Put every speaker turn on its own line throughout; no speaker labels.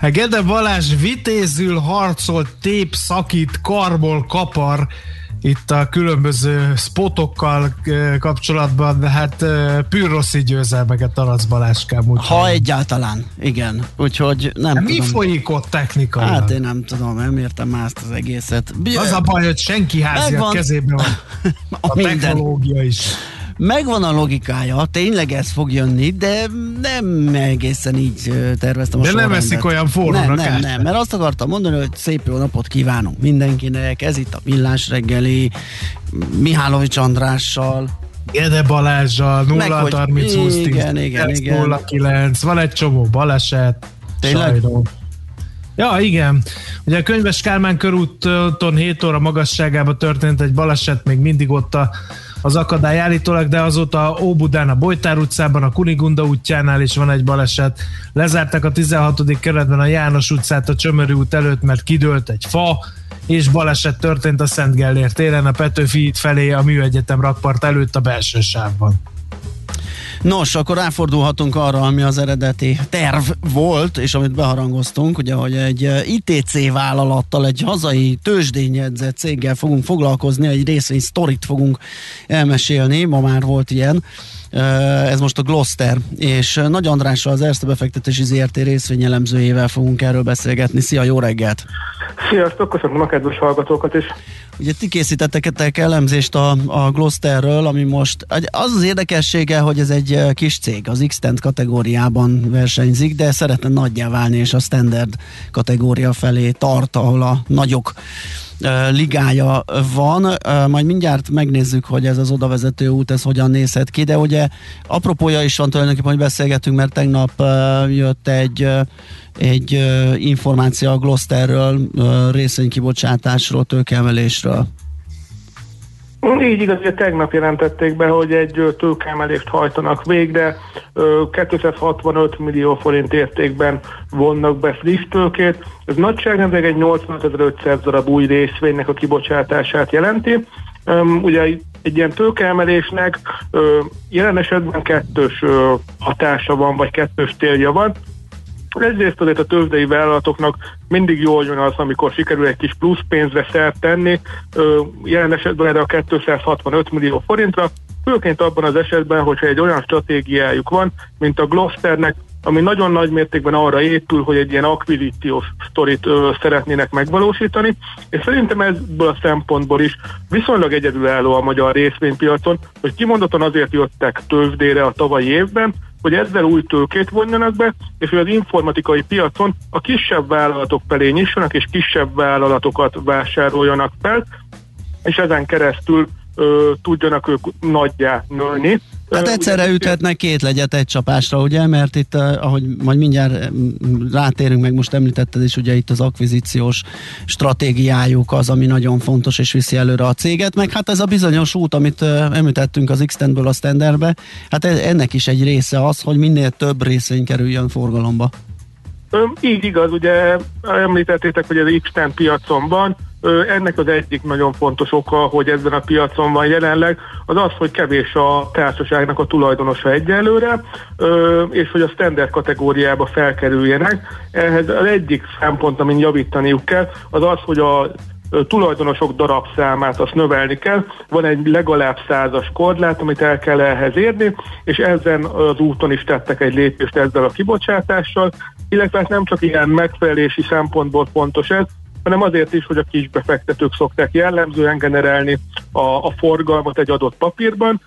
Hát Gede Balázs vitézül harcol, tép, szakít, karbol, kapar itt a különböző spotokkal eh, kapcsolatban, hát eh, pűroszi győzelmeket arasz Balázskám. Úgy
Ha egyáltalán, igen. Úgyhogy nem
Hát mi
tudom.
folyik ott technikailag?
Hát én nem tudom, nem értem már ezt az egészet.
Az a baj, hogy senki háziak
Megvan.
kezében van a
Minden.
technológia is.
Megvan a logikája, tényleg ez fog jönni, de nem egészen így terveztem a
De nem
sorrendet.
eszik olyan forróra
Nem, nem, nem, mert azt akartam mondani, hogy szép jó napot kívánunk mindenkinek, ez itt a Millás reggeli, Mihálovics Andrással,
Gede Balázsjal,
Meg,
0
hogy
30 20 10
igen, igen, igen.
09, van egy csomó baleset.
Tényleg?
Sajnos. Ja, igen. Ugye a Könyves Kálmán körúton 7 óra magasságában történt egy baleset, még mindig ott a, az akadály állítólag, de azóta Óbudán a Bojtár utcában, a Kunigunda útjánál is van egy baleset. Lezárták a 16. kerületben a János utcát a Csömöri út előtt, mert kidőlt egy fa, és baleset történt a Szent Gellér téren, a Petőfi felé a Műegyetem rakpart előtt a belső sávban.
Nos, akkor ráfordulhatunk arra, ami az eredeti terv volt, és amit beharangoztunk, ugye, hogy egy eh, ITC vállalattal, egy hazai tőzsdén jegyzett céggel fogunk foglalkozni, egy részvény sztorit fogunk elmesélni, ma már volt ilyen, Eh, ez most a Gloster, és eh, Nagy Andrással, az Erste befektetési ZRT részvényelemzőjével fogunk erről beszélgetni. Szia, jó reggelt!
Sziasztok, köszönöm a kedves hallgatókat is.
Ugye ti készítettek elemzést a, a Glosterről, ami most, az az érdekessége, hogy ez egy eh, kis cég, az x kategóriában versenyzik, de szeretne nagyjá válni, és a standard kategória felé tart, ahol a nagyok ligája van. Majd mindjárt megnézzük, hogy ez az odavezető út, ez hogyan nézhet ki, de ugye apropója is van tulajdonképpen, hogy beszélgetünk, mert tegnap jött egy egy információ a Glosterről, uh, részvénykibocsátásról, tőkeemelésről.
Így igaz, hogy tegnap jelentették be, hogy egy tőkeemelést hajtanak végre, Ö, 265 millió forint értékben vonnak be friss tőkét. Ez nagyságrendileg egy 85.500 darab új részvénynek a kibocsátását jelenti. Ugye egy ilyen tőkeemelésnek jelen esetben kettős hatása van, vagy kettős célja van. Egyrészt azért a tőzsdei vállalatoknak mindig jól jön az, amikor sikerül egy kis plusz pénzre szert tenni, jelen esetben erre a 265 millió forintra, főként abban az esetben, hogyha egy olyan stratégiájuk van, mint a Glosternek, ami nagyon nagy mértékben arra épül, hogy egy ilyen akvizíciós sztorit ö, szeretnének megvalósítani, és szerintem ebből a szempontból is viszonylag egyedülálló a magyar részvénypiacon, hogy kimondottan azért jöttek tőzsdére a tavalyi évben, hogy ezzel új tőkét vonjanak be, és hogy az informatikai piacon a kisebb vállalatok felé nyissanak, és kisebb vállalatokat vásároljanak fel, és ezen keresztül ö, tudjanak ők nagyjá nőni.
Tehát
Ö,
egyszerre üthetnek két legyet egy csapásra, ugye? Mert itt, ahogy majd mindjárt mm, rátérünk, meg most említetted is, ugye itt az akvizíciós stratégiájuk az, ami nagyon fontos és viszi előre a céget, meg hát ez a bizonyos út, amit említettünk az x a standardbe, hát e- ennek is egy része az, hogy minél több részvény kerüljön forgalomba.
Így igaz, ugye említettétek, hogy ez x piacon van, ennek az egyik nagyon fontos oka, hogy ezen a piacon van jelenleg, az az, hogy kevés a társaságnak a tulajdonosa egyelőre, és hogy a standard kategóriába felkerüljenek. Ehhez az egyik szempont, amin javítaniuk kell, az az, hogy a tulajdonosok darabszámát azt növelni kell. Van egy legalább százas korlát, amit el kell ehhez érni, és ezen az úton is tettek egy lépést ezzel a kibocsátással, illetve hát nem csak ilyen megfelelési szempontból fontos ez, hanem azért is, hogy a kisbefektetők szokták jellemzően generálni a, a forgalmat egy adott papírban,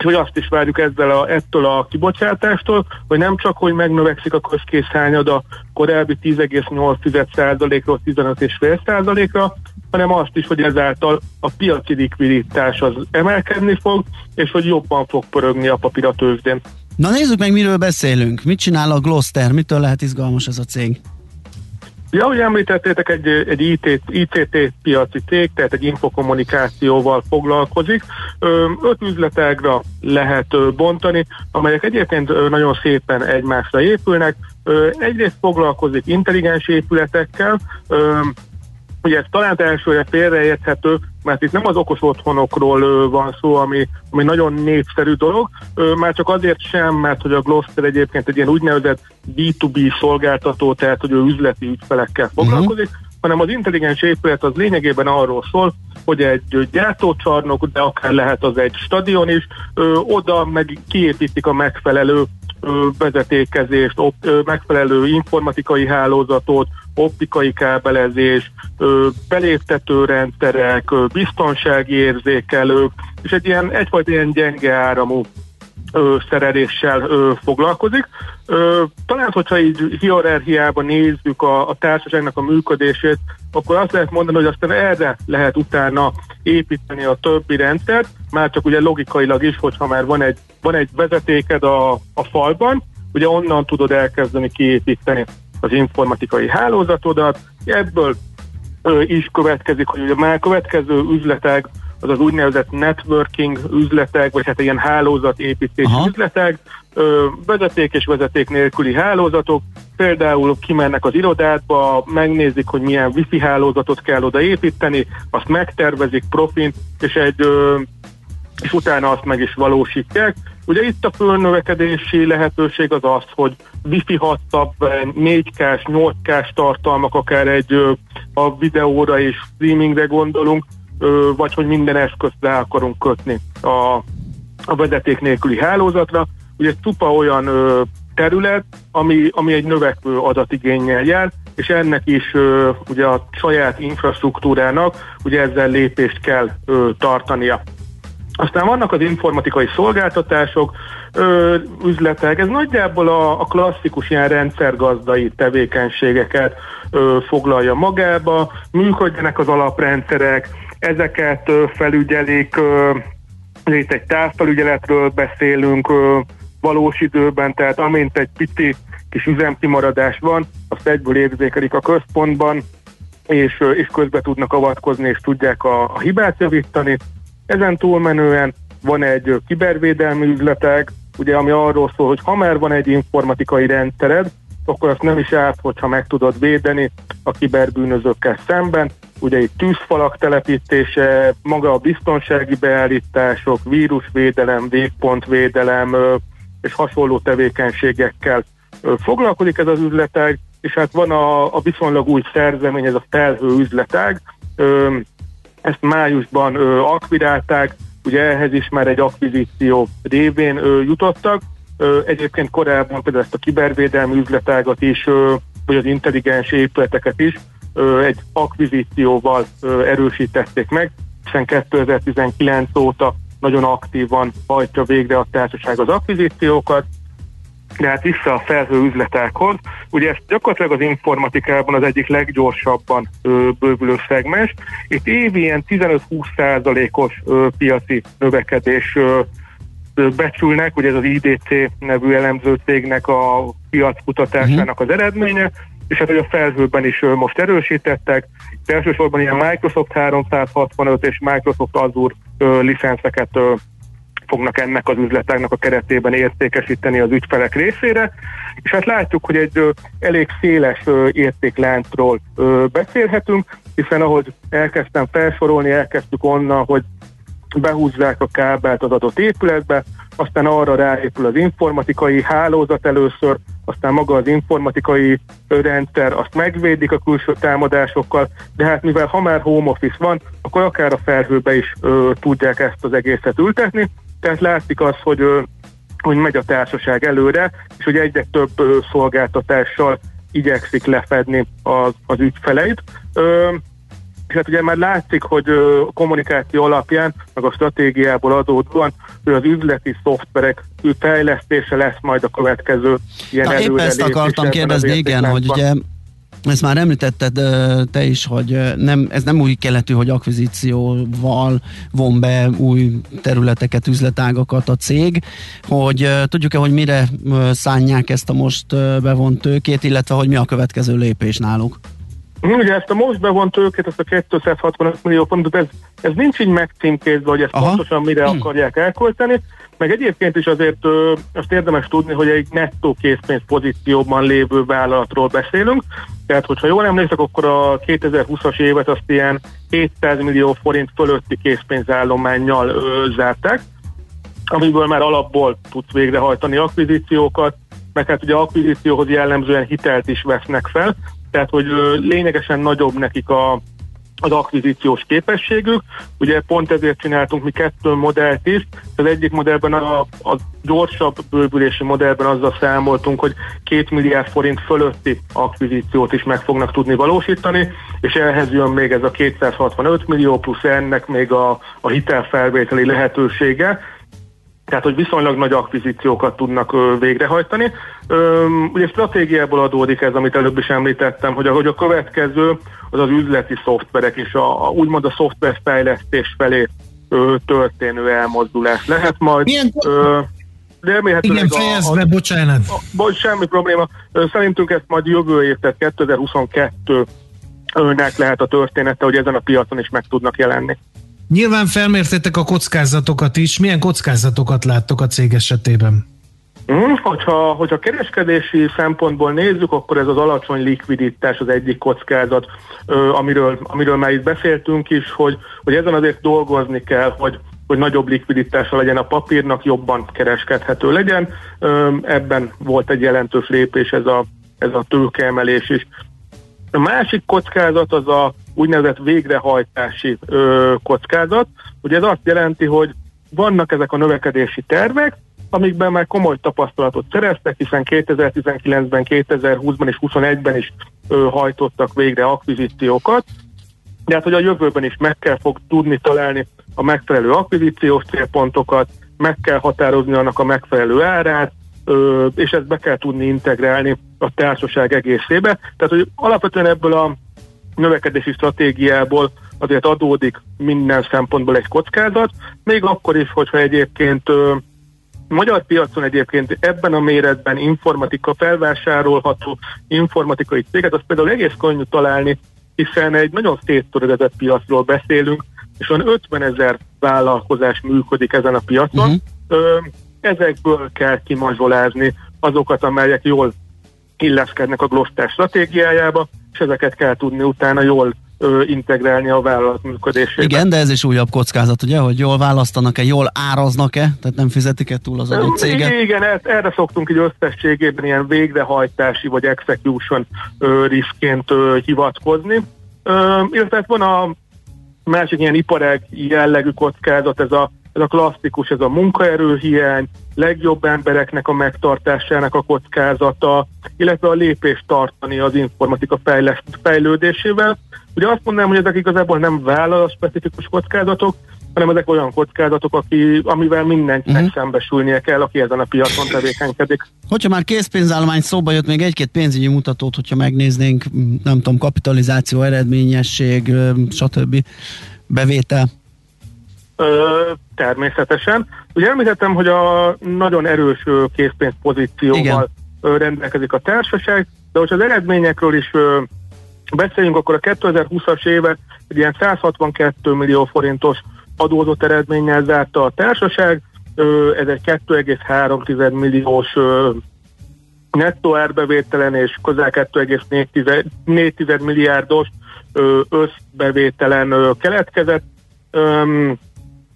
és hogy azt is várjuk ezzel a, ettől a kibocsátástól, hogy nem csak, hogy megnövekszik a közkészhányad a korábbi 10,8%-ról 15,5%-ra, hanem azt is, hogy ezáltal a piaci likviditás az emelkedni fog, és hogy jobban fog pörögni a papír a tőzsdén.
Na nézzük meg, miről beszélünk. Mit csinál a Gloster? Mitől lehet izgalmas ez a cég?
Ja, ahogy említettétek, egy, egy IT, ICT piaci cég, tehát egy infokommunikációval foglalkozik. Öt üzletágra lehet bontani, amelyek egyébként nagyon szépen egymásra épülnek. Egyrészt foglalkozik intelligens épületekkel, Ugye ez talán elsőre félreérthető, mert itt nem az okos otthonokról van szó, ami, ami nagyon népszerű dolog, már csak azért sem, mert hogy a Gloster egyébként egy ilyen úgynevezett B2B szolgáltató, tehát hogy ő üzleti ügyfelekkel foglalkozik, uh-huh. hanem az intelligens épület az lényegében arról szól, hogy egy gyártócsarnok, de akár lehet az egy stadion is, ö, oda meg kiépítik a megfelelő vezetékezést, op, megfelelő informatikai hálózatot, optikai kábelezés, beléptető rendszerek, biztonsági érzékelők, és egy ilyen, egyfajta ilyen gyenge áramú ö, szereléssel ö, foglalkozik. Ö, talán, hogyha így hierarchiában nézzük a, a társaságnak a működését, akkor azt lehet mondani, hogy aztán erre lehet utána építeni a többi rendszert, már csak ugye logikailag is, hogyha már van egy, van egy vezetéked a, a falban, ugye onnan tudod elkezdeni kiépíteni az informatikai hálózatodat, ebből is következik, hogy ugye már következő üzletek, az az úgynevezett networking üzletek, vagy hát ilyen hálózatépítés Aha. üzletek, ö, vezeték és vezeték nélküli hálózatok, például kimennek az irodádba, megnézik, hogy milyen wifi hálózatot kell oda építeni, azt megtervezik profint, és egy ö, és utána azt meg is valósítják. Ugye itt a fölnövekedési lehetőség az az, hogy wifi hattabb, 4K-s, 8K-s tartalmak, akár egy a videóra és streamingre gondolunk, vagy hogy minden eszközt le akarunk kötni a, a vezeték nélküli hálózatra. Ugye csupa olyan terület, ami, ami egy növekvő adatigényel jár, és ennek is ugye a saját infrastruktúrának ugye ezzel lépést kell tartania. Aztán vannak az informatikai szolgáltatások, ö, üzletek, ez nagyjából a, a klasszikus ilyen rendszergazdai tevékenységeket ö, foglalja magába, működjenek az alaprendszerek, ezeket ö, felügyelik, ö, itt egy távfelügyeletről beszélünk ö, valós időben, tehát amint egy pici kis üzemkimaradás van, azt egyből érzékelik a központban, és, és közbe tudnak avatkozni, és tudják a, a hibát javítani. Ezen túlmenően van egy kibervédelmi üzletek, ugye ami arról szól, hogy ha már van egy informatikai rendszered, akkor azt nem is árt, hogyha meg tudod védeni a kiberbűnözőkkel szemben. Ugye itt tűzfalak telepítése, maga a biztonsági beállítások, vírusvédelem, végpontvédelem és hasonló tevékenységekkel foglalkozik ez az üzletág, és hát van a, a viszonylag új szerzemény, ez a felhő üzletág, ezt májusban ö, akvirálták, ugye ehhez is már egy akvizíció révén ö, jutottak. Ö, egyébként korábban például ezt a kibervédelmi üzletágat is, ö, vagy az intelligens épületeket is ö, egy akvizícióval ö, erősítették meg, hiszen 2019 óta nagyon aktívan hajtja végre a társaság az akvizíciókat, de hát vissza a felhő üzletákhoz. Ugye ez gyakorlatilag az informatikában az egyik leggyorsabban ö, bővülő szegmens. Itt évi ilyen 15-20 százalékos piaci növekedés ö, becsülnek, ugye ez az IDC nevű elemző cégnek a piackutatásának az eredménye, és hát hogy a felhőben is most erősítettek, de elsősorban ilyen Microsoft 365 és Microsoft Azure licenszeket fognak ennek az üzleteknek a keretében értékesíteni az ügyfelek részére, és hát látjuk, hogy egy elég széles értékláncról beszélhetünk, hiszen ahogy elkezdtem felsorolni, elkezdtük onnan, hogy behúzzák a kábelt az adott épületbe, aztán arra ráépül az informatikai hálózat először, aztán maga az informatikai rendszer, azt megvédik a külső támadásokkal, de hát mivel ha már home office van, akkor akár a felhőbe is ö, tudják ezt az egészet ültetni, tehát látszik az, hogy, hogy megy a társaság előre, és hogy egyre több szolgáltatással igyekszik lefedni az, az ügyfeleit. és hát ugye már látszik, hogy a kommunikáció alapján, meg a stratégiából adódóan, hogy az üzleti szoftverek fejlesztése lesz majd a következő ilyen Na,
épp ezt akartam kérdezni, igen, hogy ugye ezt már említetted te is, hogy nem, ez nem új keletű, hogy akvizícióval von be új területeket, üzletágakat a cég, hogy tudjuk-e, hogy mire szánják ezt a most bevont tőkét, illetve hogy mi a következő lépés náluk?
Ugye ezt a most bevont tőkét, ezt a 265 millió fontot, ez, ez nincs így megcímkézve, hogy ezt Aha. pontosan mire hmm. akarják elkölteni, meg egyébként is azért ö, azt érdemes tudni, hogy egy nettó készpénz pozícióban lévő vállalatról beszélünk, tehát hogyha jól emlékszek, akkor a 2020-as évet azt ilyen 700 millió forint fölötti készpénzállományjal ö, zárták, amiből már alapból tudsz végrehajtani akvizíciókat, meg hát ugye akvizícióhoz jellemzően hitelt is vesznek fel, tehát hogy lényegesen nagyobb nekik a, az akvizíciós képességük. Ugye pont ezért csináltunk mi kettő modellt is. Az egyik modellben, a, a gyorsabb bővülési modellben azzal számoltunk, hogy két milliárd forint fölötti akvizíciót is meg fognak tudni valósítani, és ehhez jön még ez a 265 millió, plusz ennek még a, a hitelfelvételi lehetősége, tehát hogy viszonylag nagy akvizíciókat tudnak végrehajtani. Ugye stratégiából adódik ez, amit előbb is említettem, hogy ahogy a következő az az üzleti szoftverek és a, a úgymond a szoftverfejlesztés felé ö, történő elmozdulás lehet majd.
Milyen... Ö, de Igen, fejezd be, bocsánat. A,
bocs, semmi probléma. Szerintünk ezt majd jövő év, tehát 2022 önnek lehet a története, hogy ezen a piacon is meg tudnak jelenni.
Nyilván felmértétek a kockázatokat is. Milyen kockázatokat láttok a cég esetében?
Hmm, hogyha, hogyha kereskedési szempontból nézzük, akkor ez az alacsony likviditás az egyik kockázat, amiről, amiről már itt beszéltünk is, hogy, hogy ezen azért dolgozni kell, hogy, hogy nagyobb likviditása legyen a papírnak, jobban kereskedhető legyen. Ebben volt egy jelentős lépés ez a, ez a tőkeemelés is. A másik kockázat az a úgynevezett végrehajtási ö, kockázat. Ugye ez azt jelenti, hogy vannak ezek a növekedési tervek, amikben már komoly tapasztalatot szereztek, hiszen 2019-ben, 2020-ban és 2021-ben is ö, hajtottak végre akvizíciókat, de hát, hogy a jövőben is meg kell fog tudni találni a megfelelő akvizíciós célpontokat, meg kell határozni annak a megfelelő árát, és ezt be kell tudni integrálni a társaság egészébe. Tehát, hogy alapvetően ebből a növekedési stratégiából azért adódik minden szempontból egy kockázat, még akkor is, hogyha egyébként magyar piacon egyébként ebben a méretben informatika felvásárolható informatikai céget, az például egész könnyű találni, hiszen egy nagyon széttöredezett piacról beszélünk, és olyan 50 ezer vállalkozás működik ezen a piacon. Uh-huh. Ö, ezekből kell kimazsolázni azokat, amelyek jól illeszkednek a Gloster stratégiájába, és ezeket kell tudni utána jól ö, integrálni a vállalat működésébe.
Igen, de ez is újabb kockázat, ugye, hogy jól választanak-e, jól áraznak-e, tehát nem fizetik-e túl az adott céget?
Igen, erre szoktunk így összességében ilyen végrehajtási vagy execution ö, riskként ö, hivatkozni. Ö, illetve hát van a másik ilyen iparág jellegű kockázat, ez a ez a klasszikus, ez a munkaerőhiány, legjobb embereknek a megtartásának a kockázata, illetve a lépést tartani az informatika fejlődésével. Ugye azt mondanám, hogy ezek igazából nem vállalat specifikus kockázatok, hanem ezek olyan kockázatok, aki, amivel mindenkinek uh-huh. szembesülnie kell, aki ezen a piacon tevékenykedik.
Hogyha már készpénzállomány szóba jött, még egy-két pénzügyi mutatót, hogyha megnéznénk, nem tudom, kapitalizáció, eredményesség, stb. bevétel.
Ö, természetesen. Ugye említettem, hogy a nagyon erős készpénz pozícióval Igen. rendelkezik a társaság, de hogyha az eredményekről is beszéljünk, akkor a 2020-as évet egy ilyen 162 millió forintos adózott eredménnyel zárta a társaság, ez egy 2,3 milliós nettó árbevételen és közel 2,4 milliárdos összbevételen keletkezett.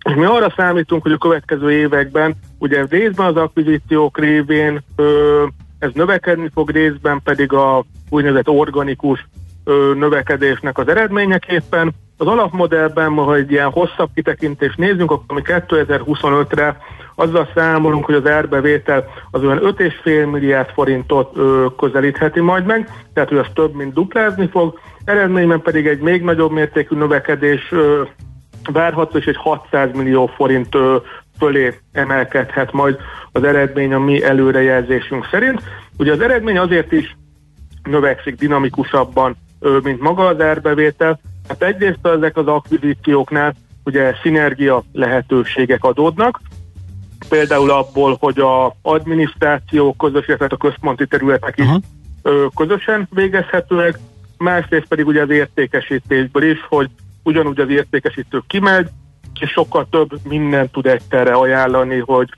És mi arra számítunk, hogy a következő években, ugye részben az akvizíciók révén ö, ez növekedni fog, részben pedig a úgynevezett organikus ö, növekedésnek az eredményeképpen. Az alapmodellben, ha egy ilyen hosszabb kitekintést nézzünk, akkor mi 2025-re azzal számolunk, hogy az árbevétel az olyan 5,5 milliárd forintot ö, közelítheti majd meg, tehát hogy az több, mint duplázni fog, eredményben pedig egy még nagyobb mértékű növekedés várható, és egy 600 millió forint fölé emelkedhet majd az eredmény a mi előrejelzésünk szerint. Ugye az eredmény azért is növekszik dinamikusabban, mint maga az árbevétel. Hát egyrészt ezek az akvizícióknál ugye szinergia lehetőségek adódnak, például abból, hogy a adminisztráció közös, illetve a központi területek is ö, közösen végezhetőek, másrészt pedig ugye az értékesítésből is, hogy ugyanúgy az értékesítő kimegy, és sokkal több mindent tud egyszerre ajánlani, hogy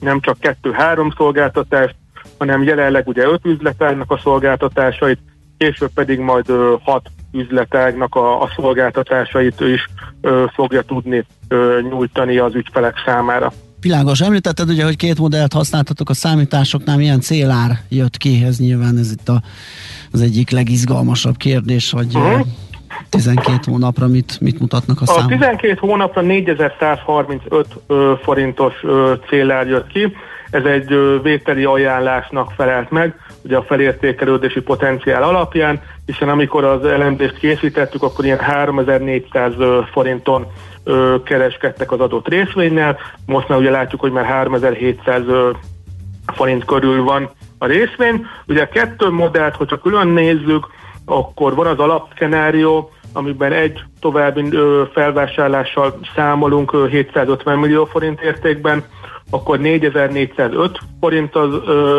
nem csak kettő-három szolgáltatást, hanem jelenleg ugye öt üzletágnak a szolgáltatásait, később pedig majd ö, hat üzletágnak a, a szolgáltatásait is ö, fogja tudni ö, nyújtani az ügyfelek számára.
Világos, említetted ugye, hogy két modellt használtatok a számításoknál, milyen célár jött ki, ez nyilván ez itt a, az egyik legizgalmasabb kérdés, hogy uh-huh. 12 hónapra mit, mit mutatnak a, számok?
A 12 hónapra 4135 forintos célár jött ki, ez egy vételi ajánlásnak felelt meg, ugye a felértékelődési potenciál alapján, hiszen amikor az elemzést készítettük, akkor ilyen 3400 forinton kereskedtek az adott részvénynél, most már ugye látjuk, hogy már 3700 forint körül van a részvény. Ugye a kettő modellt, hogyha külön nézzük, akkor van az alapszenárió, amiben egy további felvásárlással számolunk 750 millió forint értékben, akkor 4405 forint az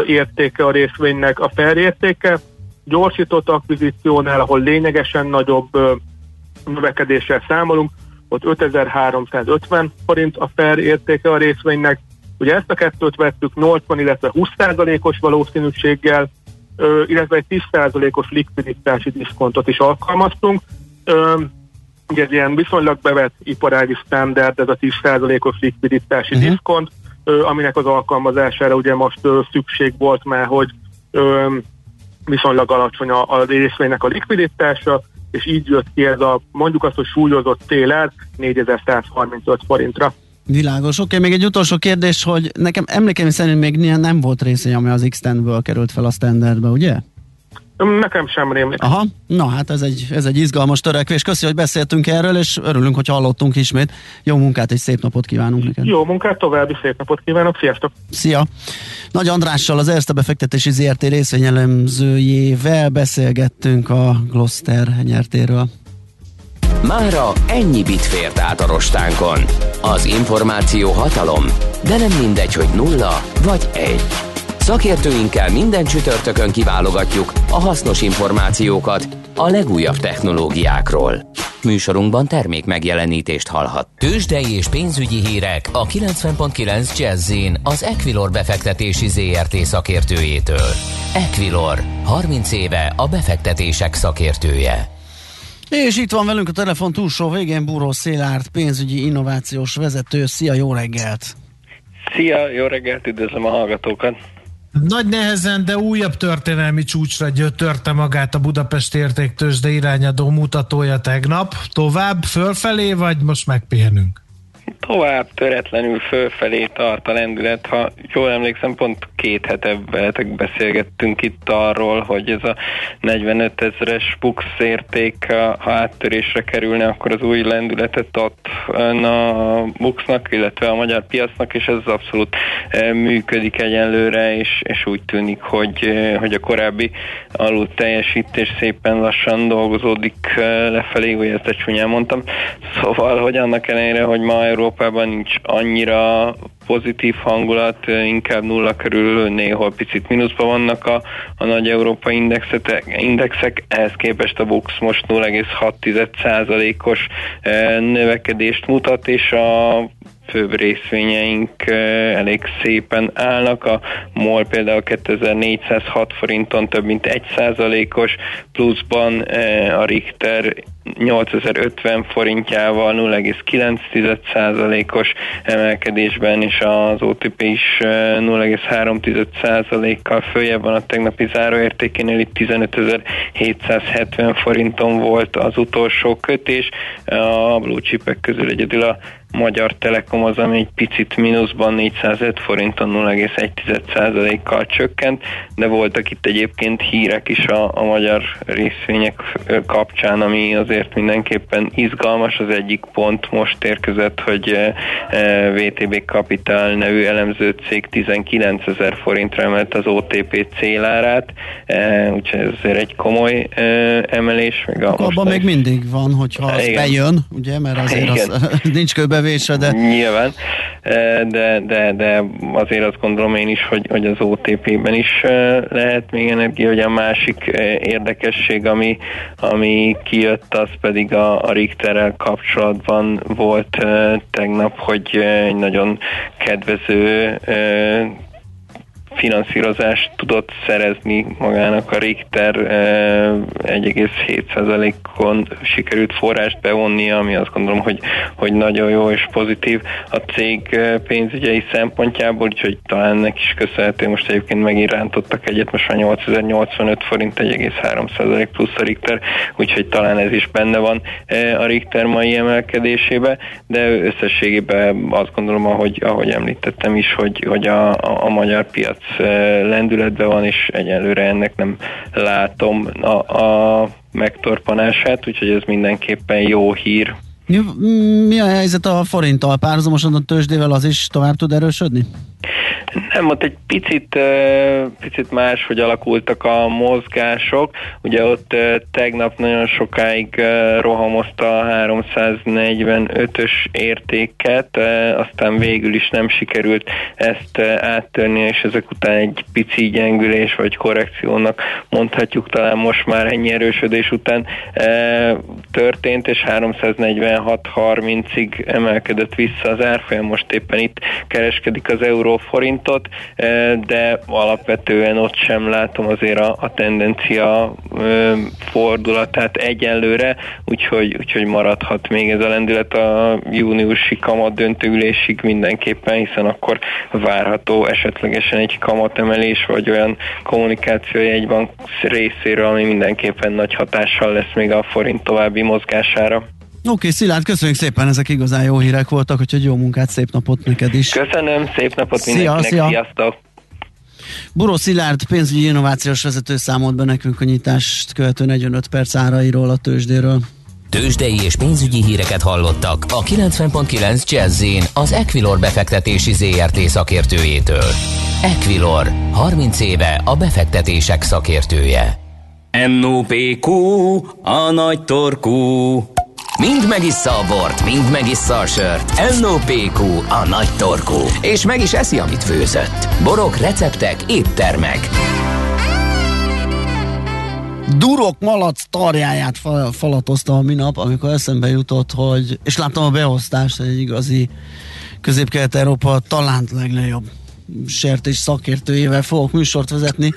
értéke a részvénynek a felértéke. Gyorsított akvizíciónál, ahol lényegesen nagyobb növekedéssel számolunk, ott 5350 forint a fair értéke a részvénynek. Ugye ezt a kettőt vettük 80, illetve 20%-os valószínűséggel, ö, illetve egy 10%-os likviditási diszkontot is alkalmaztunk. Ugye ez ilyen viszonylag bevett iparági standard, ez a 10%-os likviditási uh-huh. diszkont, aminek az alkalmazására ugye most szükség volt már, hogy viszonylag alacsony a, részvénynek a likviditása, és így jött ki ez a mondjuk azt, hogy súlyozott cél 4135 forintra.
Világos. Oké, okay, még egy utolsó kérdés, hogy nekem emlékeim szerint még nem volt részény, ami az x került fel a standardbe, ugye?
Nekem sem rémlik.
Aha, na hát ez egy, ez egy izgalmas törekvés. Köszi, hogy beszéltünk erről, és örülünk, hogy hallottunk ismét. Jó munkát és szép napot kívánunk neked.
Jó munkát, további szép napot kívánok, sziasztok!
Szia! Nagy Andrással, az Erste befektetési ZRT részvényelemzőjével beszélgettünk a Gloster nyertéről.
Mára ennyi bit fért át a rostánkon. Az információ hatalom, de nem mindegy, hogy nulla vagy egy. Szakértőinkkel minden csütörtökön kiválogatjuk a hasznos információkat a legújabb technológiákról. Műsorunkban termék megjelenítést hallhat. Tőzsdei és pénzügyi hírek a 90.9 jazz az Equilor befektetési ZRT szakértőjétől. Equilor, 30 éve a befektetések szakértője.
És itt van velünk a telefon túlsó végén Buró Szélárt, pénzügyi innovációs vezető. Szia, jó reggelt!
Szia, jó reggelt, üdvözlöm a hallgatókat!
Nagy nehezen, de újabb történelmi csúcsra gyötörte magát a Budapest értéktősde irányadó mutatója tegnap. Tovább, fölfelé, vagy most megpihenünk?
Tovább töretlenül fölfelé tart a lendület. Ha jól emlékszem, pont két hete veletek beszélgettünk itt arról, hogy ez a 45 ezeres bux érték, ha áttörésre kerülne, akkor az új lendületet ad a buxnak, illetve a magyar piacnak, és ez abszolút e, működik egyenlőre, és, és úgy tűnik, hogy, e, hogy a korábbi alul teljesítés szépen lassan dolgozódik e, lefelé, hogy ezt csúnyán mondtam. Szóval, hogy annak ellenére, hogy ma Európában nincs annyira pozitív hangulat, inkább nulla körül, néhol picit mínuszban vannak a, a nagy európai indexek, ehhez képest a BUX most 0,6%-os növekedést mutat, és a főbb részvényeink elég szépen állnak. A MOL például 2406 forinton több mint 1%-os, pluszban a Richter 8050 forintjával 0,9%-os emelkedésben, és az OTP is 0,3%-kal följebb van a tegnapi záróértékénél, itt 15.770 forinton volt az utolsó kötés. A blue chipek közül egyedül a Magyar Telekom az, ami egy picit mínuszban 405 forinton 0,1%-kal csökkent, de voltak itt egyébként hírek is a, a magyar részvények kapcsán, ami azért mindenképpen izgalmas. Az egyik pont most érkezett, hogy VTB Capital nevű elemző cég 19 ezer forintra emelt az OTP célárát, úgyhogy ez azért egy komoly emelés.
Meg a Abban még mindig van, hogyha az Igen. bejön, ugye, mert azért az, nincs kőbevésre, de...
Nyilván, de, de, de azért azt gondolom én is, hogy, hogy az OTP-ben is lehet még energia, hogy a másik érdekesség, ami, ami kijött, az pedig a, a Richterrel kapcsolatban volt tegnap, hogy egy nagyon kedvező finanszírozást tudott szerezni magának a Richter 1,7%-on sikerült forrást bevonnia, ami azt gondolom, hogy, hogy nagyon jó és pozitív a cég pénzügyei szempontjából, úgyhogy talán neki is köszönhető, most egyébként megint rántottak egyet, most már 8085 forint, 1,3% plusz a Richter, úgyhogy talán ez is benne van a Richter mai emelkedésébe, de összességében azt gondolom, ahogy, ahogy említettem is, hogy, hogy a, a, a magyar piac lendületben van, és egyelőre ennek nem látom a, a megtorpanását, úgyhogy ez mindenképpen jó hír.
Mi, a helyzet a forinttal? Párhuzamosan a tőzsdével az is tovább tud erősödni?
Nem, ott egy picit, picit más, hogy alakultak a mozgások. Ugye ott tegnap nagyon sokáig rohamozta a 345-ös értéket, aztán végül is nem sikerült ezt áttörni, és ezek után egy pici gyengülés vagy korrekciónak mondhatjuk talán most már ennyi erősödés után történt, és 346-30-ig emelkedett vissza az árfolyam, most éppen itt kereskedik az euró forintot, de alapvetően ott sem látom azért a, a tendencia fordulatát egyenlőre, úgyhogy, úgyhogy maradhat még ez a lendület a júniusi kamat döntőülésig mindenképpen, hiszen akkor várható esetlegesen egy kamatemelés, vagy olyan kommunikációja egy bank részéről, ami mindenképpen nagy hatással lesz még a forint további mozgására.
Oké, okay, Szilárd, köszönjük szépen, ezek igazán jó hírek voltak, hogy jó munkát, szép napot neked is.
Köszönöm, szép napot szia, mindenkinek, szia. sziasztok!
Buró Szilárd, pénzügyi innovációs vezető számolt be nekünk a nyitást követő 45 perc árairól a tőzsdéről.
Tőzsdei és pénzügyi híreket hallottak a 90.9 jazz az Equilor befektetési ZRT szakértőjétől. Equilor, 30 éve a befektetések szakértője. NOPQ, a nagy torkú. Mind megissza a bort, mind megissza a sört. NOPQ, a nagy torkú. És meg is eszi, amit főzött. Borok, receptek, éttermek.
Durok malac tarjáját fal- falatozta a minap, amikor eszembe jutott, hogy, és láttam a beosztást, egy igazi közép-kelet-európa talán legnagyobb sertés szakértőjével fogok műsort vezetni.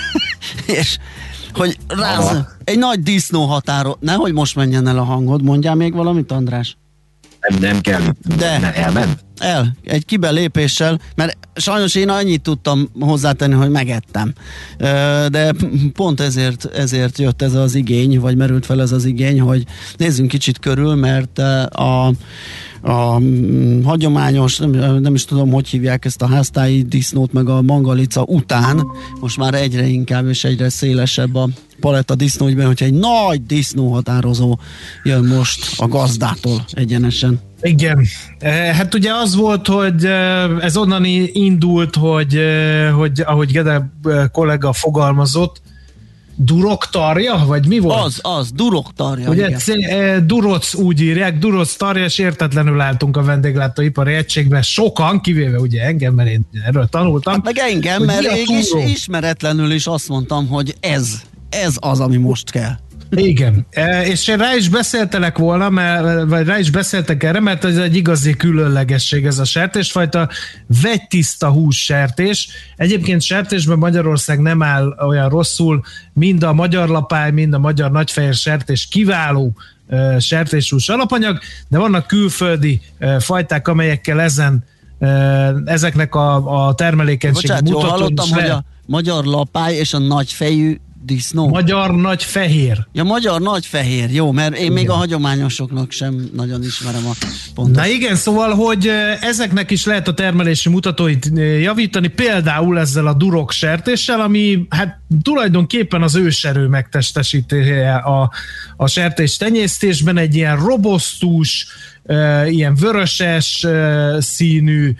és hogy ráz, egy nagy disznó határo, nehogy most menjen el a hangod, mondjál még valamit, András?
Nem, nem kell.
De.
Ne, elment?
El, egy kibelépéssel, mert sajnos én annyit tudtam hozzátenni, hogy megettem. De pont ezért, ezért jött ez az igény, vagy merült fel ez az igény, hogy nézzünk kicsit körül, mert a a mm, hagyományos, nem, nem is tudom, hogy hívják ezt a háztáji disznót, meg a mangalica után, most már egyre inkább és egyre szélesebb a paletta disznóügyben, hogyha egy nagy disznóhatározó jön most a gazdától egyenesen.
Igen, eh, hát ugye az volt, hogy eh, ez onnan indult, hogy, eh, hogy ahogy Gede kollega fogalmazott, Duroktarja, vagy mi volt?
Az, az, Duroktarja.
Ugye igen. Duroc úgy írják, Duroc tarja, és értetlenül álltunk a vendéglátóipari egységben, sokan, kivéve ugye engem, mert én erről tanultam. Hát
meg engem, mert én is ismeretlenül is azt mondtam, hogy ez, ez az, ami most kell.
Igen, e, és én rá is beszéltelek volna, mert, vagy rá is beszéltek erre, mert ez egy igazi különlegesség ez a sertésfajta, vegytiszta hús sertés. Egyébként sertésben Magyarország nem áll olyan rosszul, mind a magyar lapály, mind a magyar nagyfehér sertés kiváló e, sertéshús alapanyag, de vannak külföldi e, fajták, amelyekkel ezen ezeknek a, a termelékenységet
mutató. Bocsánat, hallottam, hogy a magyar lapály és a nagyfejű disznó?
Magyar nagy fehér.
Ja, magyar nagy fehér, jó, mert én igen. még a hagyományosoknak sem nagyon ismerem a pontot.
Na igen, szóval, hogy ezeknek is lehet a termelési mutatóit javítani, például ezzel a durok sertéssel, ami hát tulajdonképpen az őserő megtestesítése a, a sertés tenyésztésben egy ilyen robosztus, ilyen vöröses színű,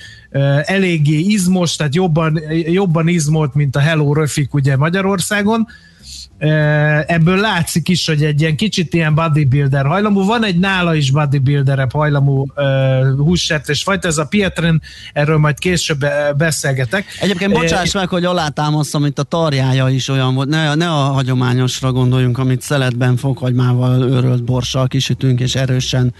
eléggé izmos, tehát jobban, jobban izmolt, mint a Hello Röfik ugye Magyarországon, ebből látszik is, hogy egy ilyen kicsit ilyen bodybuilder hajlamú, van egy nála is bodybuilderebb hajlamú uh, és fajta, ez a Pietren, erről majd később beszélgetek.
Egyébként bocsáss meg, hogy alátámasztom, itt a tarjája is olyan volt, ne, ne a hagyományosra gondoljunk, amit szeletben fokhagymával, őrölt borssal kisütünk, és erősen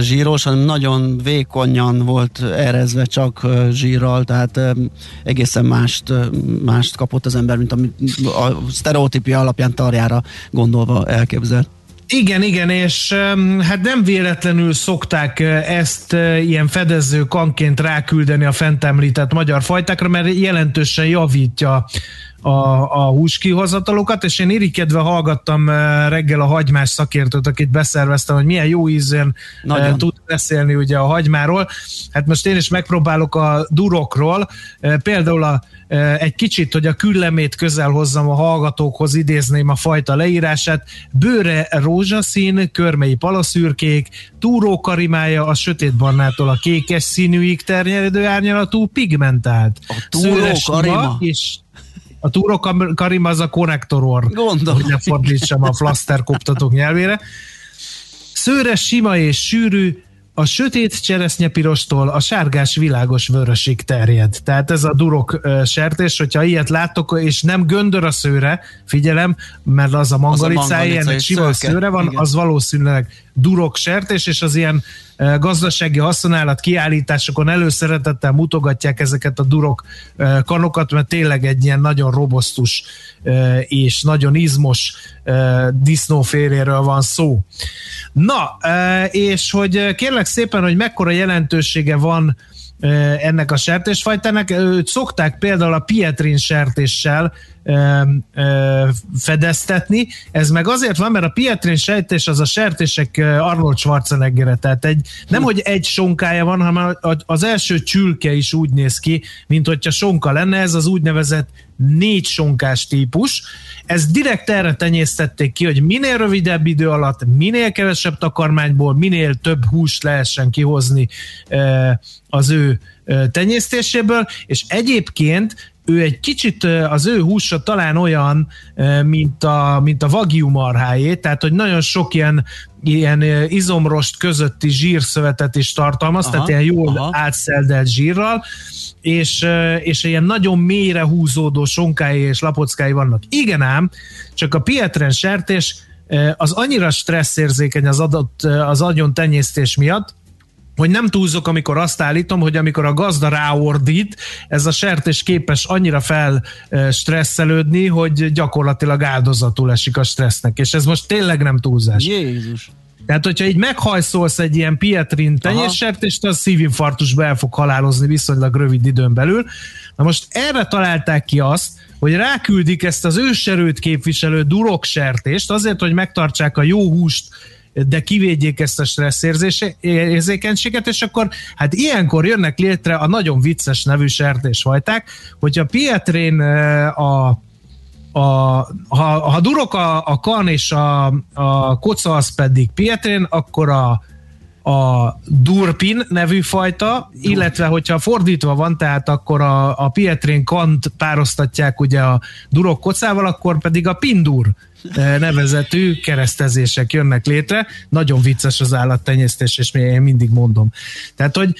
zsíros, hanem nagyon vékonyan volt erezve csak zsírral, tehát egészen mást, mást kapott az ember, mint amit a sztereotípia alapján tarjára gondolva elképzel.
Igen, igen, és hát nem véletlenül szokták ezt ilyen fedező kanként ráküldeni a fent említett magyar fajtákra, mert jelentősen javítja a, a húskihozatalokat, és én irikedve hallgattam reggel a hagymás szakértőt, akit beszerveztem, hogy milyen jó ízén Nagyon. tud beszélni ugye a hagymáról. Hát most én is megpróbálok a durokról, például a egy kicsit, hogy a küllemét közel hozzam a hallgatókhoz, idézném a fajta leírását. Bőre rózsaszín, körmei palaszürkék, túró karimája a sötétbarnától a kékes színűig terjedő árnyalatú pigmentált.
A túró karima? És
a túró karima az a konnektoror.
Gondolom.
Hogy ne fordítsam a flaster koptatók nyelvére. Szőres, sima és sűrű, a sötét cseresznyepirostól a sárgás világos vörösig terjed. Tehát ez a durok uh, sertés, hogyha ilyet láttok, és nem göndör a szőre, figyelem, mert az a mangalicája, ennek sima szőre van, Igen. az valószínűleg durok sertés, és az ilyen uh, gazdasági haszonállat kiállításokon előszeretettel mutogatják ezeket a durok uh, kanokat, mert tényleg egy ilyen nagyon robosztus és nagyon izmos disznóféréről van szó. Na, és hogy kérlek szépen, hogy mekkora jelentősége van ennek a sertésfajtának. Szokták például a Pietrin sertéssel fedeztetni. Ez meg azért van, mert a Pietrin sertés az a sertések Arnold Schwarzeneggere, tehát egy, nem hogy egy sonkája van, hanem az első csülke is úgy néz ki, mint hogyha sonka lenne, ez az úgynevezett négy sonkás típus. Ez direkt erre tenyésztették ki, hogy minél rövidebb idő alatt, minél kevesebb takarmányból, minél több húst lehessen kihozni az ő tenyésztéséből, és egyébként ő egy kicsit az ő húsa talán olyan, mint a, mint a Wagyu marhájé, tehát hogy nagyon sok ilyen, ilyen izomrost közötti zsírszövetet is tartalmaz, aha, tehát ilyen jól aha. átszeldelt zsírral, és, és ilyen nagyon mélyre húzódó sonkái és lapockái vannak. Igen ám, csak a Pietren sertés az annyira stresszérzékeny az adott az agyon tenyésztés miatt, hogy nem túlzok, amikor azt állítom, hogy amikor a gazda ráordít, ez a sertés képes annyira fel stresszelődni, hogy gyakorlatilag áldozatul esik a stressznek, és ez most tényleg nem túlzás.
Jézus.
Tehát, hogyha így meghajszolsz egy ilyen Pietrin tenyéssert, az szívinfarktusba el fog halálozni viszonylag rövid időn belül. Na most erre találták ki azt, hogy ráküldik ezt az őserőt képviselő sertést, azért, hogy megtartsák a jó húst de kivédjék ezt a stressz érzékenységet, és akkor hát ilyenkor jönnek létre a nagyon vicces nevű sertésfajták, hogyha Pietrén a a, ha, ha durok a, a kan és a, a koca az pedig Pietrén, akkor a, a Durpin nevű fajta, illetve hogyha fordítva van, tehát akkor a, a Pietrén kant pároztatják ugye a durok kocával, akkor pedig a Pindur nevezetű keresztezések jönnek létre. Nagyon vicces az állattenyésztés, és én mindig mondom. Tehát, hogy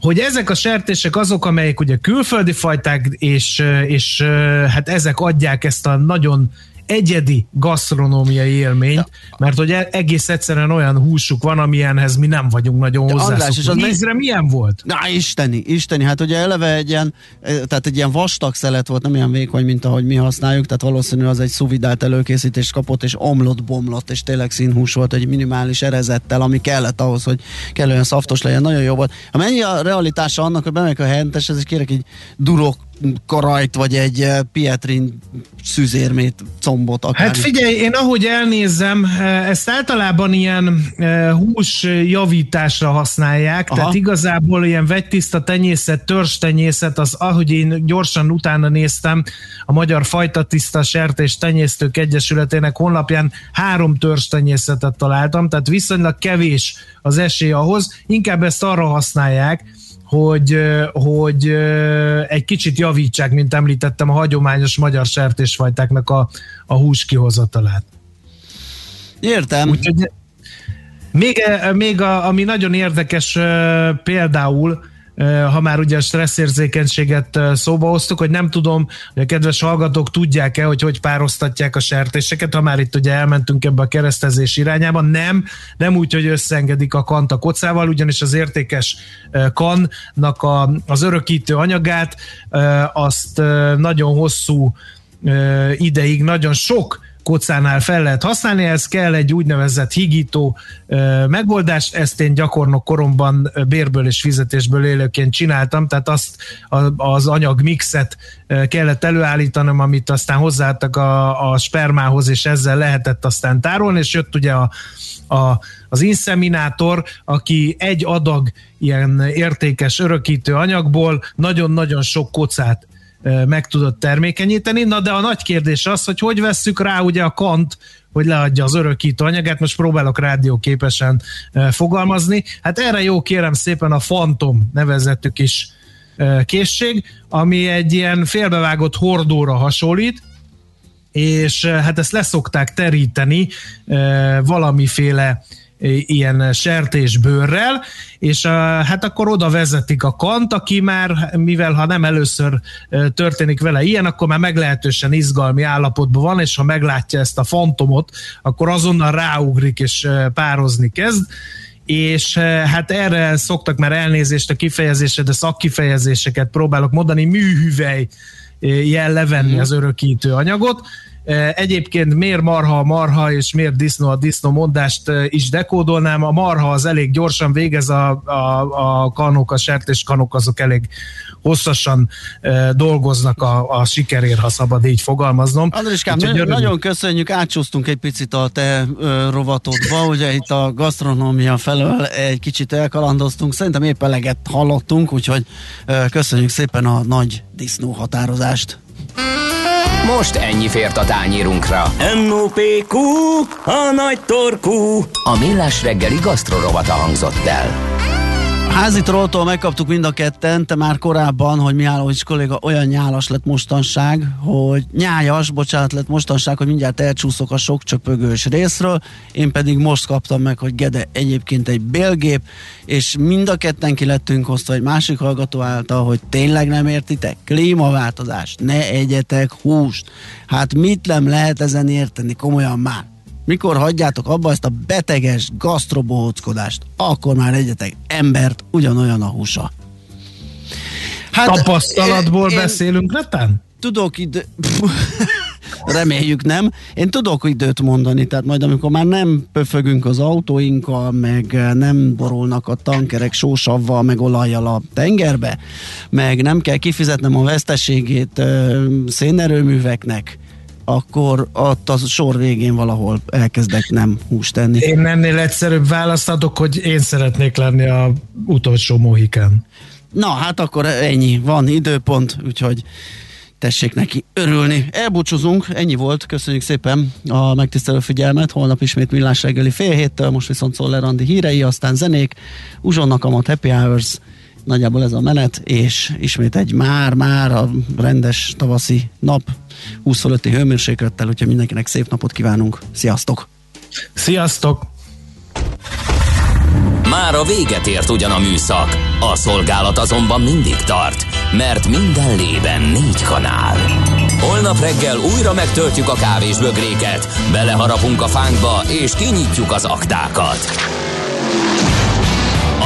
hogy ezek a sertések azok, amelyek ugye külföldi fajták, és, és hát ezek adják ezt a nagyon egyedi gasztronómiai élményt, mert hogy e- egész egyszerűen olyan húsuk van, amilyenhez mi nem vagyunk nagyon hozzászokva. Ízre milyen volt?
Na, isteni, isteni, hát ugye eleve egy ilyen, eh, tehát egy ilyen vastag szelet volt, nem ilyen vékony, mint ahogy mi használjuk, tehát valószínű az egy szuvidált előkészítést kapott, és omlott, bomlott, és tényleg színhús volt, egy minimális erezettel, ami kellett ahhoz, hogy kellően szaftos legyen, nagyon jó volt. Ha mennyi a realitása annak, hogy bemegyek a hentes, ez kérek egy durok karajt, vagy egy Pietrin szűzérmét, combot akár.
Hát figyelj, én ahogy elnézem, ezt általában ilyen hús javításra használják, Aha. tehát igazából ilyen vegytiszta tenyészet, törzs tenyészet, az ahogy én gyorsan utána néztem, a Magyar Fajta Tiszta Sertés Tenyésztők Egyesületének honlapján három törzs tenyészetet találtam, tehát viszonylag kevés az esély ahhoz, inkább ezt arra használják, hogy, hogy egy kicsit javítsák, mint említettem, a hagyományos magyar sertésfajtáknak a, a hús kihozatalát.
Értem.
Úgyhogy még, még a, ami nagyon érdekes például, ha már ugye a stresszérzékenységet szóba hoztuk, hogy nem tudom, hogy a kedves hallgatók tudják-e, hogy hogy pároztatják a sertéseket, ha már itt ugye elmentünk ebbe a keresztezés irányába, nem, nem úgy, hogy összengedik a kant a kocával, ugyanis az értékes kannak a, az örökítő anyagát, azt nagyon hosszú ideig, nagyon sok kocánál fel lehet használni, ez kell egy úgynevezett higító megoldás, ezt én gyakornok koromban bérből és fizetésből élőként csináltam, tehát azt az anyag mixet kellett előállítanom, amit aztán hozzáadtak a, a spermához, és ezzel lehetett aztán tárolni, és jött ugye a, a, az inszeminátor, aki egy adag ilyen értékes örökítő anyagból nagyon-nagyon sok kocát meg tudott termékenyíteni. Na de a nagy kérdés az, hogy hogy vesszük rá ugye a kant, hogy leadja az örökítő anyagát, most próbálok rádióképesen fogalmazni. Hát erre jó kérem szépen a Phantom nevezettük is készség, ami egy ilyen félbevágott hordóra hasonlít, és hát ezt leszokták teríteni valamiféle ilyen sertésbőrrel, és hát akkor oda vezetik a kant, aki már, mivel ha nem először történik vele ilyen, akkor már meglehetősen izgalmi állapotban van, és ha meglátja ezt a fantomot, akkor azonnal ráugrik és pározni kezd, és hát erre szoktak már elnézést a kifejezésre, de szakkifejezéseket próbálok mondani, műhüvely jel levenni mhm. az örökítő anyagot, Egyébként miért marha a marha, és miért disznó a disznó mondást is dekódolnám. A marha az elég gyorsan végez, a, a, a kanok, a sertés kanok azok elég hosszasan dolgoznak a, a sikerért, ha szabad így fogalmaznom.
Andriskám, Úgyhogy nagyon köszönjük, átsúsztunk egy picit a te ö, rovatodba, ugye itt a gasztronómia felől egy kicsit elkalandoztunk, szerintem épp eleget hallottunk, úgyhogy ö, köszönjük szépen a nagy disznó határozást.
Most ennyi fért a tányírunkra.
M.O.P.Q. A nagy torkú.
A millás reggeli gasztrorovata hangzott el.
Házi trolltól megkaptuk mind a ketten, te már korábban, hogy Mihálovics kolléga olyan nyálas lett mostanság, hogy nyájas, bocsánat, lett mostanság, hogy mindjárt elcsúszok a sok csöpögős részről, én pedig most kaptam meg, hogy Gede egyébként egy bélgép, és mind a ketten ki lettünk hozva egy másik hallgató által, hogy tényleg nem értitek? Klímaváltozás, ne egyetek húst. Hát mit nem lehet ezen érteni, komolyan már. Mikor hagyjátok abba ezt a beteges gasztrobohóckodást, akkor már egyetek embert, ugyanolyan a húsa.
Hát, Tapasztalatból én, beszélünk, netán?
Tudok ide... Reméljük nem. Én tudok időt mondani, tehát majd amikor már nem pöfögünk az autóinkkal, meg nem borulnak a tankerek sósavval, meg olajjal a tengerbe, meg nem kell kifizetnem a veszteségét szénerőműveknek, akkor ott a sor végén valahol elkezdek nem húst tenni.
Én ennél egyszerűbb választ adok, hogy én szeretnék lenni a utolsó mohikán.
Na, hát akkor ennyi, van időpont, úgyhogy tessék neki örülni. Elbúcsúzunk, ennyi volt, köszönjük szépen a megtisztelő figyelmet, holnap ismét millás reggeli fél héttől, most viszont Szoller Andi hírei, aztán zenék, Uzsonnak a Happy Hours, nagyjából ez a menet, és ismét egy már-már a rendes tavaszi nap 20 fölötti hőmérséklettel, úgyhogy mindenkinek szép napot kívánunk. Sziasztok!
Sziasztok!
Már a véget ért ugyan a műszak, a szolgálat azonban mindig tart, mert minden lében négy kanál. Holnap reggel újra megtöltjük a kávés bögréket, beleharapunk a fánkba és kinyitjuk az aktákat.